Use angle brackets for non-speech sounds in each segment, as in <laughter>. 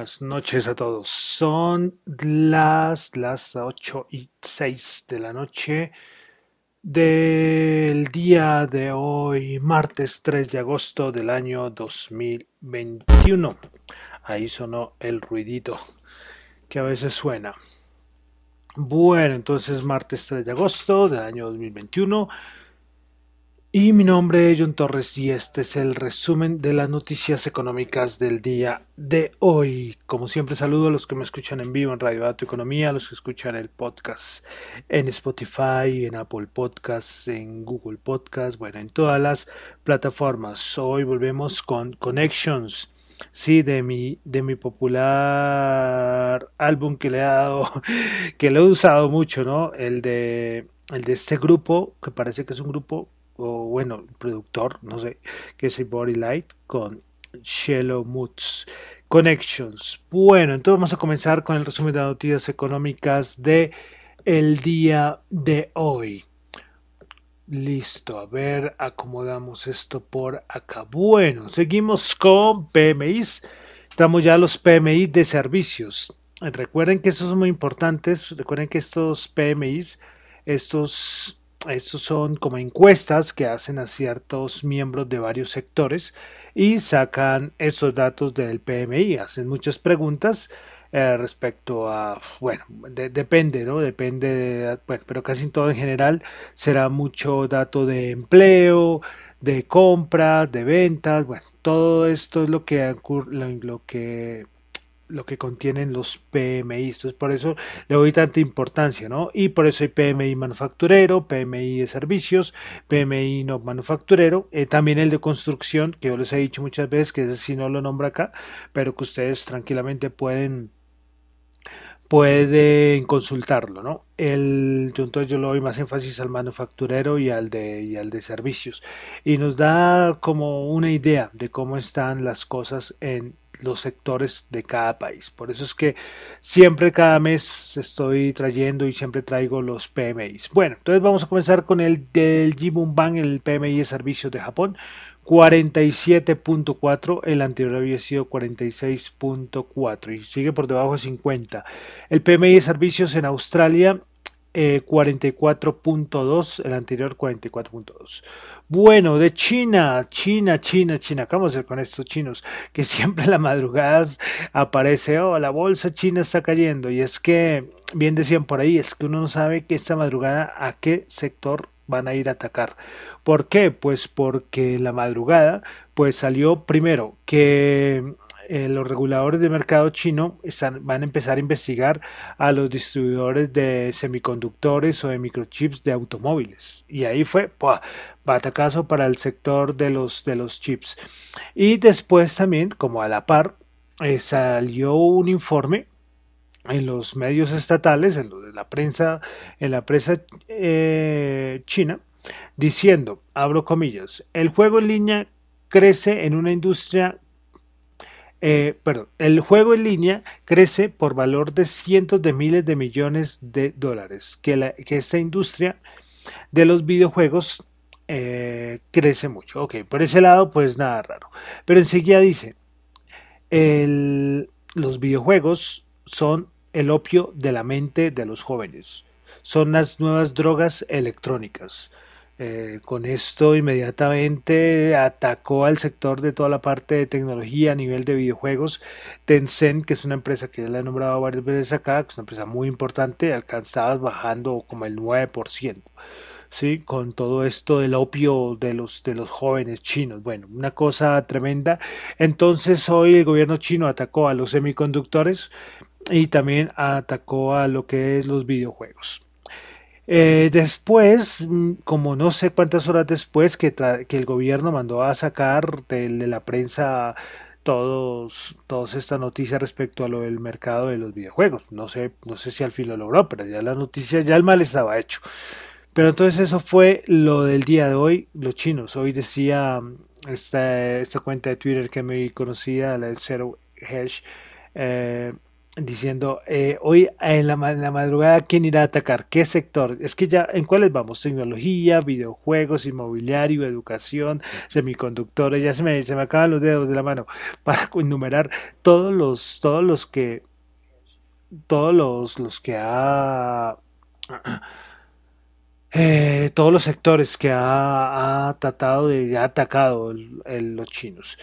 Buenas noches a todos. Son las, las 8 y 6 de la noche del día de hoy, martes 3 de agosto del año 2021. Ahí sonó el ruidito que a veces suena. Bueno, entonces martes 3 de agosto del año 2021. Y mi nombre es John Torres y este es el resumen de las noticias económicas del día de hoy. Como siempre saludo a los que me escuchan en vivo en Radio Dato Economía, a los que escuchan el podcast en Spotify, en Apple Podcasts, en Google Podcasts, bueno, en todas las plataformas. Hoy volvemos con Connections. Sí, de mi, de mi popular álbum que le he dado, <laughs> que lo he usado mucho, ¿no? El de, el de este grupo, que parece que es un grupo o bueno, productor, no sé, que es Body Light con Shallow Moods Connections. Bueno, entonces vamos a comenzar con el resumen de las noticias económicas de el día de hoy. Listo, a ver, acomodamos esto por acá. Bueno, seguimos con PMIs. Estamos ya a los PMI de servicios. Recuerden que estos son muy importantes. Recuerden que estos PMIs, estos estos son como encuestas que hacen a ciertos miembros de varios sectores y sacan esos datos del PMI, hacen muchas preguntas eh, respecto a, bueno, depende, ¿no? Depende, de, bueno, pero casi todo en general será mucho dato de empleo, de compras, de ventas, bueno, todo esto es lo que, lo que lo que contienen los PMI. Entonces, por eso le doy tanta importancia, ¿no? Y por eso hay PMI manufacturero, PMI de servicios, PMI no manufacturero, eh, también el de construcción, que yo les he dicho muchas veces que ese sí no lo nombro acá, pero que ustedes tranquilamente pueden pueden consultarlo, ¿no? El, entonces yo le doy más énfasis al manufacturero y al de y al de servicios y nos da como una idea de cómo están las cosas en los sectores de cada país. Por eso es que siempre cada mes estoy trayendo y siempre traigo los PMIs. Bueno, entonces vamos a comenzar con el del Jibun Bank, el PMI de servicios de Japón. 47.4, el anterior había sido 46.4 y sigue por debajo de 50. El PMI de servicios en Australia 44.2, eh, el anterior 44.2. Bueno, de China, China, China, China. ¿Qué vamos a hacer con estos chinos? <laughs> Que siempre en las madrugadas aparece, oh, la bolsa china está cayendo. Y es que, bien decían por ahí, es que uno no sabe que esta madrugada a qué sector van a ir a atacar. ¿Por qué? Pues porque la madrugada, pues salió primero que eh, los reguladores de mercado chino van a empezar a investigar a los distribuidores de semiconductores o de microchips de automóviles. Y ahí fue ¡pua! batacazo para el sector de los, de los chips. Y después también, como a la par, eh, salió un informe en los medios estatales, en la prensa, en la prensa eh, china, diciendo, abro comillas, el juego en línea crece en una industria eh, perdón, el juego en línea crece por valor de cientos de miles de millones de dólares, que, la, que esta industria de los videojuegos eh, crece mucho. Ok, por ese lado, pues nada raro. Pero enseguida dice, los videojuegos son el opio de la mente de los jóvenes, son las nuevas drogas electrónicas. Eh, con esto inmediatamente atacó al sector de toda la parte de tecnología a nivel de videojuegos. Tencent, que es una empresa que ya la he nombrado varias veces acá, que es una empresa muy importante, alcanzaba bajando como el 9%. ¿sí? con todo esto del opio de los, de los jóvenes chinos. Bueno, una cosa tremenda. Entonces hoy el gobierno chino atacó a los semiconductores y también atacó a lo que es los videojuegos. Eh, después, mm, como no sé cuántas horas después que, que el gobierno mandó a sacar de, la prensa todos, todas estas noticias respecto a lo del mercado de los videojuegos. No sé, no sé si al fin lo logró, pero ya las noticias, ya el mal estaba hecho. Pero entonces eso fue lo del día de hoy, los chinos. Hoy decía esta, esta cuenta de Twitter que me conocida, la del Zero eh, diciendo eh, hoy en la, madrugada quién irá a atacar, qué sector, es que ya en cuáles vamos, tecnología, videojuegos, inmobiliario, educación, semiconductores, ya se me, se me acaban los dedos de la mano. <laughs> Para enumerar todos los, todos los que todos los, los que ha eh, todos los sectores que ha, tratado de ha atacado los chinos.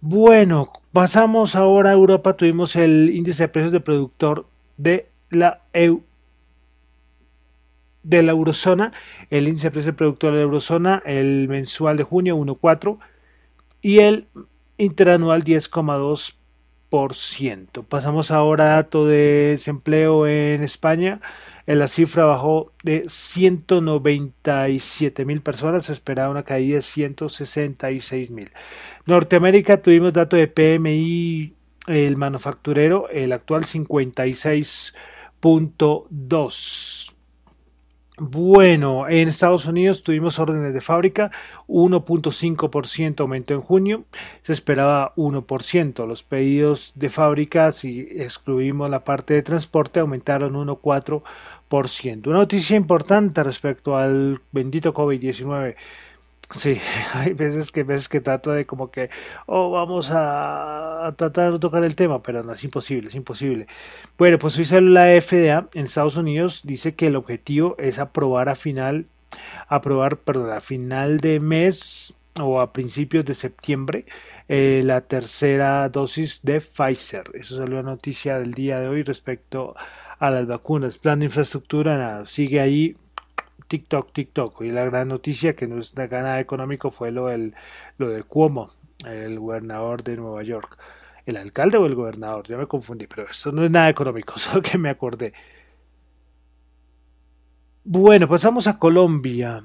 Bueno, pasamos ahora a Europa. Tuvimos el índice de precios de productor de la de la eurozona, el índice de precios de productor de la eurozona, el mensual de junio 1.4 y el interanual 10,2%. Pasamos ahora a dato de desempleo en España la cifra bajó de 197 mil personas, se esperaba una caída de 166 mil. Norteamérica tuvimos dato de PMI, el manufacturero, el actual 56.2. Bueno, en Estados Unidos tuvimos órdenes de fábrica, 1.5% aumento en junio, se esperaba 1%. Los pedidos de fábrica, si excluimos la parte de transporte, aumentaron 1.4%. Una noticia importante respecto al bendito COVID-19. Sí, <laughs> hay veces que veces que trato de como que, oh, vamos a, tratar de tocar el tema, pero no, es imposible, es imposible. Bueno, pues hoy sale la FDA en Estados Unidos, dice que el objetivo es aprobar a final, aprobar, perdón, a final de mes o a principios de septiembre eh, la tercera dosis de Pfizer. Eso es la noticia del día de hoy respecto a las vacunas. Plan de infraestructura sigue ahí. TikTok, TikTok. Y la gran noticia que no es nada económico fue lo, del, lo de Cuomo, el gobernador de Nueva York. ¿El alcalde o el gobernador? Ya me confundí, pero esto no es nada económico, <laughs> solo que me acordé. Bueno, pasamos a Colombia.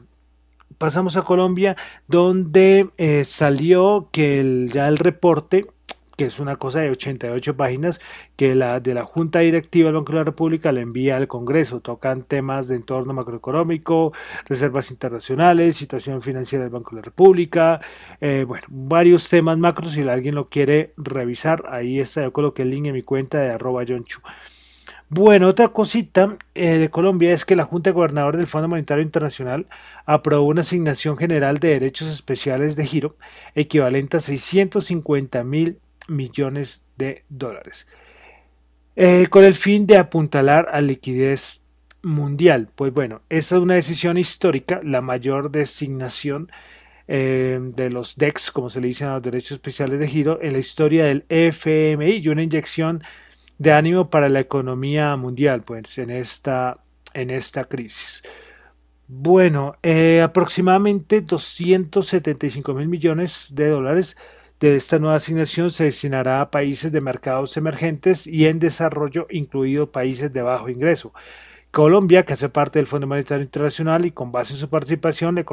Pasamos a Colombia, donde eh, salió que ya el reporte que es una cosa de 88 páginas, que la de la Junta Directiva del Banco de la República le envía al Congreso. Tocan temas de entorno macroeconómico, reservas internacionales, situación financiera del Banco de la República, eh, bueno, varios temas macros. Si alguien lo quiere revisar, ahí está. Yo coloqué el link en mi cuenta de arroba. Bueno, otra cosita eh, de Colombia es que la Junta de Gobernadores del Fondo Monetario Internacional aprobó una asignación general de derechos especiales de giro equivalente a 650 mil millones de dólares. Eh, con el fin de apuntalar a liquidez mundial. Pues bueno, esta es una decisión histórica, la mayor designación eh, de los DEX, como se le dicen a los derechos especiales de giro, en la historia del FMI y una inyección de ánimo para la economía mundial, pues en esta, en esta crisis. Bueno, eh, aproximadamente 275 mil millones de dólares de esta nueva asignación se destinará a países de mercados emergentes y en desarrollo, incluidos países de bajo ingreso. Colombia, que hace parte del Fondo Monetario Internacional y con base en su participación le,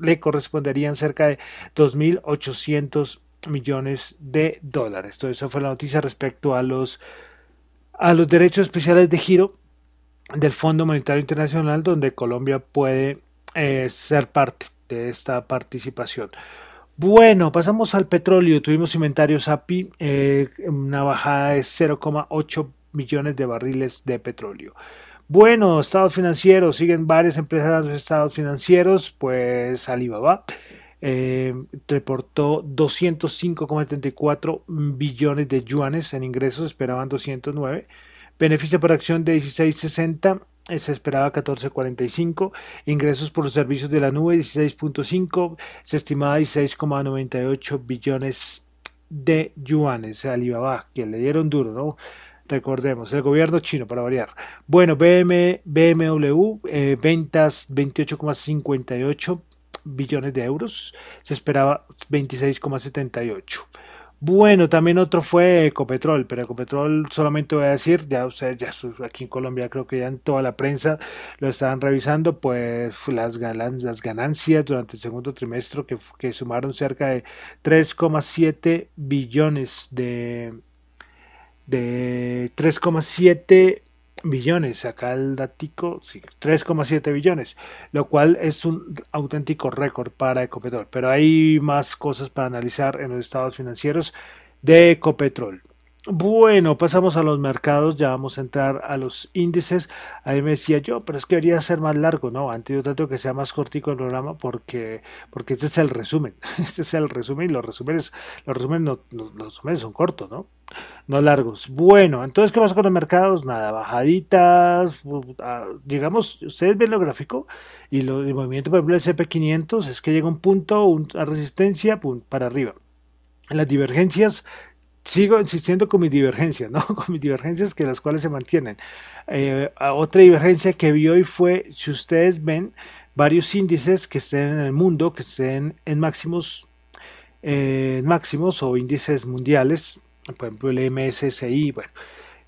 le corresponderían cerca de 2.800 millones de dólares. Todo eso fue la noticia respecto a los, a los derechos especiales de giro del Fondo Monetario Internacional, donde Colombia puede eh, ser parte de esta participación. Bueno, pasamos al petróleo. Tuvimos inventarios API, eh, una bajada de 0,8 millones de barriles de petróleo. Bueno, estados financieros, siguen varias empresas dando estados financieros, pues Alibaba eh, reportó 205,74 billones de yuanes en ingresos, esperaban 209, beneficio por acción de 16,60 se esperaba 14.45, ingresos por servicios de la nube 16.5, se estimaba 16,98 billones de yuanes Alibaba, que le dieron duro, ¿no? Recordemos, el gobierno chino, para variar. Bueno, BMW, eh, ventas 28,58 billones de euros, se esperaba 26,78. Bueno, también otro fue Ecopetrol, pero Ecopetrol solamente voy a decir, ya ustedes, ya aquí en Colombia creo que ya en toda la prensa lo estaban revisando, pues las, ganancias durante el segundo trimestre que, que sumaron cerca de 3,7 billones de, de 3,7 billones. Acá el datico, sí, 3,7 billones, lo cual es un auténtico récord para Ecopetrol. Pero hay más cosas para analizar en los estados financieros de Ecopetrol. Bueno, pasamos a los mercados, ya vamos a entrar a los índices. Ahí me decía yo, pero es que debería ser más largo, ¿no? Antes yo trato que sea más cortico el programa porque, porque este es el resumen. <laughs> Este es el resumen y los resúmenes, los resúmenes, los resúmenes son cortos, ¿no? No largos. Bueno, entonces, ¿qué pasa con los mercados? Nada, bajaditas. Ah, llegamos, ustedes ven lo gráfico y lo, el movimiento, por ejemplo, del CP500 es que llega un punto, una resistencia para arriba. Las divergencias sigo insistiendo con mis divergencias, ¿no? <laughs> Con mis divergencias que las cuales se mantienen. Eh, otra divergencia que vi hoy fue, si ustedes ven, varios índices que estén en el mundo, que estén en máximos, eh, máximos o índices mundiales, por ejemplo el MSCI, bueno.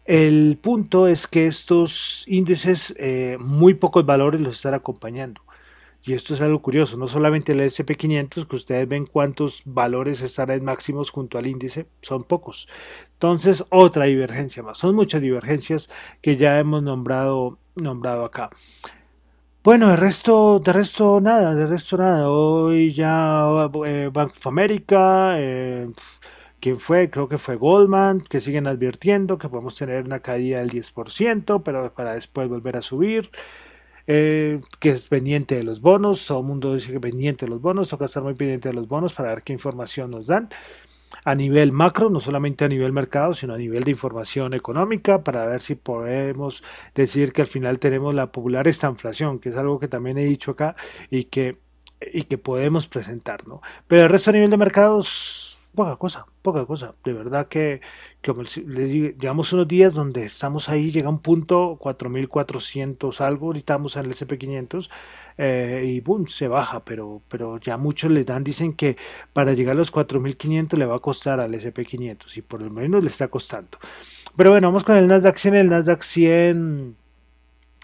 El punto es que estos índices, eh, muy pocos valores los están acompañando. Y esto es algo curioso, no solamente el SP500, que ustedes ven cuántos valores están en máximos junto al índice, son pocos. Entonces, otra divergencia más. Son muchas divergencias que ya hemos nombrado, nombrado acá. Bueno, de resto, de resto nada, de resto nada. Hoy ya eh, Bank of America, eh, ¿quién fue? Creo que fue Goldman, que siguen advirtiendo que podemos tener una caída del 10%, pero para después volver a subir. Eh, que es pendiente de los bonos, todo el mundo dice que pendiente de los bonos, toca estar muy pendiente de los bonos para ver qué información nos dan a nivel macro, no solamente a nivel mercado, sino a nivel de información económica, para ver si podemos decir que al final tenemos la popular estanflación, que es algo que también he dicho acá y que, y que podemos presentar, ¿no? Pero el resto a nivel de mercados poca cosa, poca cosa. De verdad que, como llevamos unos días donde estamos ahí, llega un punto 4400 algo, ahorita en el SP500 eh, y boom, se baja, pero, pero ya muchos le dan, dicen que para llegar a los 4500 le va a costar al SP500 y por lo menos le está costando. Pero bueno, vamos con el Nasdaq 100, el Nasdaq 100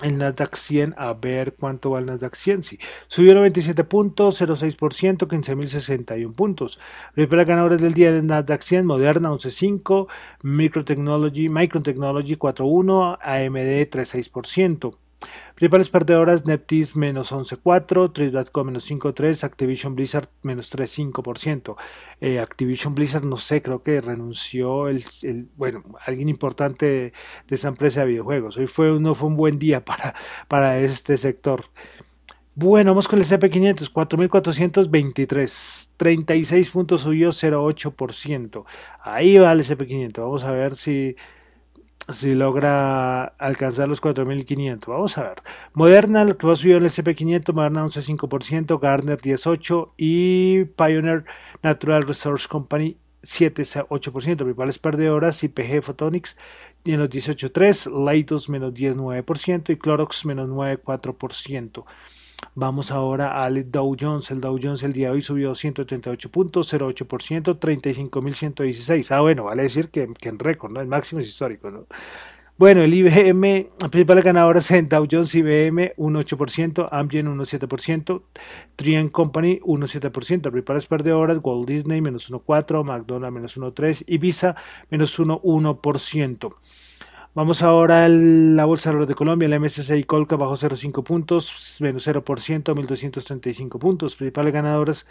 el Nasdaq 100 a ver cuánto va el Nasdaq 100 sí. subió 97 puntos 0,6% 15.061 puntos primeras ganadoras del día del Nasdaq 100 Moderna 11.5 Microtechnology Microtechnology 4.1 AMD 3.6% Principales perdedoras, Neptis menos 11.4, Trade.com menos 5.3, Activision Blizzard menos 3.5%. Eh, Activision Blizzard, no sé, creo que renunció el, bueno, alguien importante de, esa empresa de videojuegos. Hoy fue, no fue un buen día <laughs> para, para este sector. Bueno, vamos con el CP500, 4.423, 36 puntos subió 0.8%. Ahí va el CP500, vamos a ver si si logra alcanzar los 4.500. Vamos a ver. Moderna, lo que va a subir el SP500, Moderna 11.5%, Garner 10.8% y Pioneer Natural Resource Company 7.8%. Principales perdedoras, IPG Photonics menos 18.3%, Leidos menos 10.9% y Clorox menos 9.4%. Vamos ahora al Dow Jones. El Dow Jones el día de hoy subió 138 puntos, 0,8%, 35.116. Ah, bueno, vale decir que, en récord, ¿no? El máximo es histórico, ¿no? Bueno, el IBM, principales ganadoras en Dow Jones, IBM 1,8%, Amgen 1,7%, Trian Company 1,7%, principales perdedoras, Walt Disney menos 1,4%, McDonald's menos 1,3% y Visa menos 1,1%. Vamos ahora a la Bolsa de de Colombia, la MSCI Colca bajó 0,5 puntos, menos 0%, 1.235 puntos. Principales ganadoras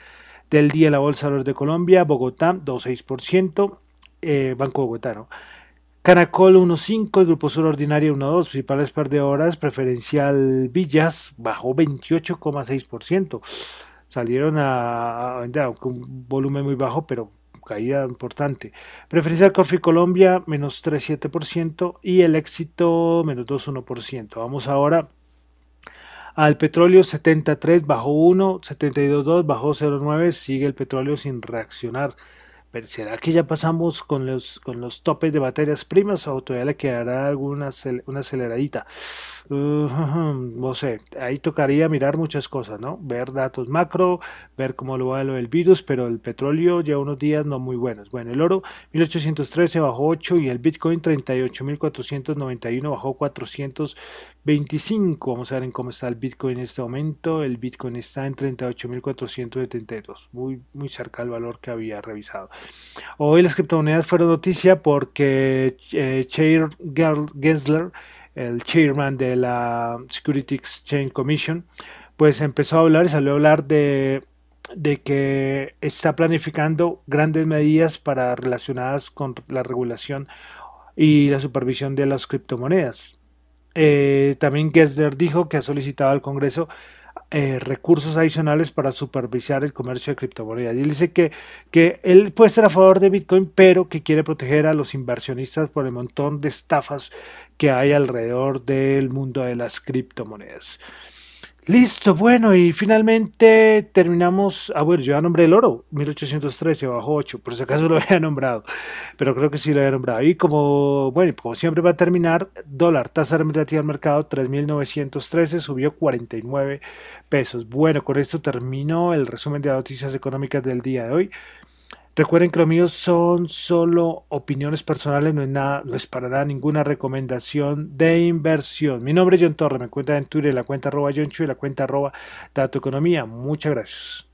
del día la Bolsa de de Colombia, Bogotá 2,6%, eh, Banco Bogotá, ¿no? Caracol 1.5, el Grupo Sur Ordinario 1.2, principales perdedoras, preferencial Villas bajó 28,6%. Salieron a, vender con un volumen muy bajo, pero caída importante. Preferencial Coffee Colombia, menos 3,7% y el éxito, menos 2,1%. Vamos ahora al petróleo 73 bajó 1, 72.2 bajó 0,9, sigue el petróleo sin reaccionar. Pero ¿será que ya pasamos con los, con los topes de materias primas o todavía le quedará alguna una aceleradita? no sé, ahí tocaría mirar muchas cosas, ¿no? Ver datos macro, ver cómo lo va lo del virus, pero el petróleo lleva unos días no muy buenos. Bueno, el oro 1813 bajó 8 y el Bitcoin 38.491 bajó 425. Vamos a ver en cómo está el Bitcoin en este momento. El Bitcoin está en 38.472, muy, muy cerca del valor que había revisado. Hoy las criptomonedas fueron noticia porque eh, Chair Gensler el chairman de la Security Exchange Commission, pues empezó a hablar y salió a hablar de, de que está planificando grandes medidas para relacionadas con la regulación y la supervisión de las criptomonedas. Eh, también Gessler dijo que ha solicitado al Congreso eh, recursos adicionales para supervisar el comercio de criptomonedas. Y él dice que, que él puede estar a favor de Bitcoin, pero que quiere proteger a los inversionistas por el montón de estafas que hay alrededor del mundo de las criptomonedas. Listo, bueno, y finalmente terminamos. Ah, bueno, yo ya nombré el oro, 1813 bajo 8, por si acaso lo <laughs> había nombrado, pero creo que sí lo había nombrado. Y como, bueno, como siempre va a terminar, dólar, tasa relativa al mercado, 3.913, subió 49 pesos. Bueno, con esto termino el resumen de las noticias económicas del día de hoy. Recuerden que los míos son solo opiniones personales, no es, nada, no es para nada ninguna recomendación de inversión. Mi nombre es John Torre, me encuentran en Twitter la cuenta arroba John Chu y la cuenta arroba Dato Economía. Muchas gracias.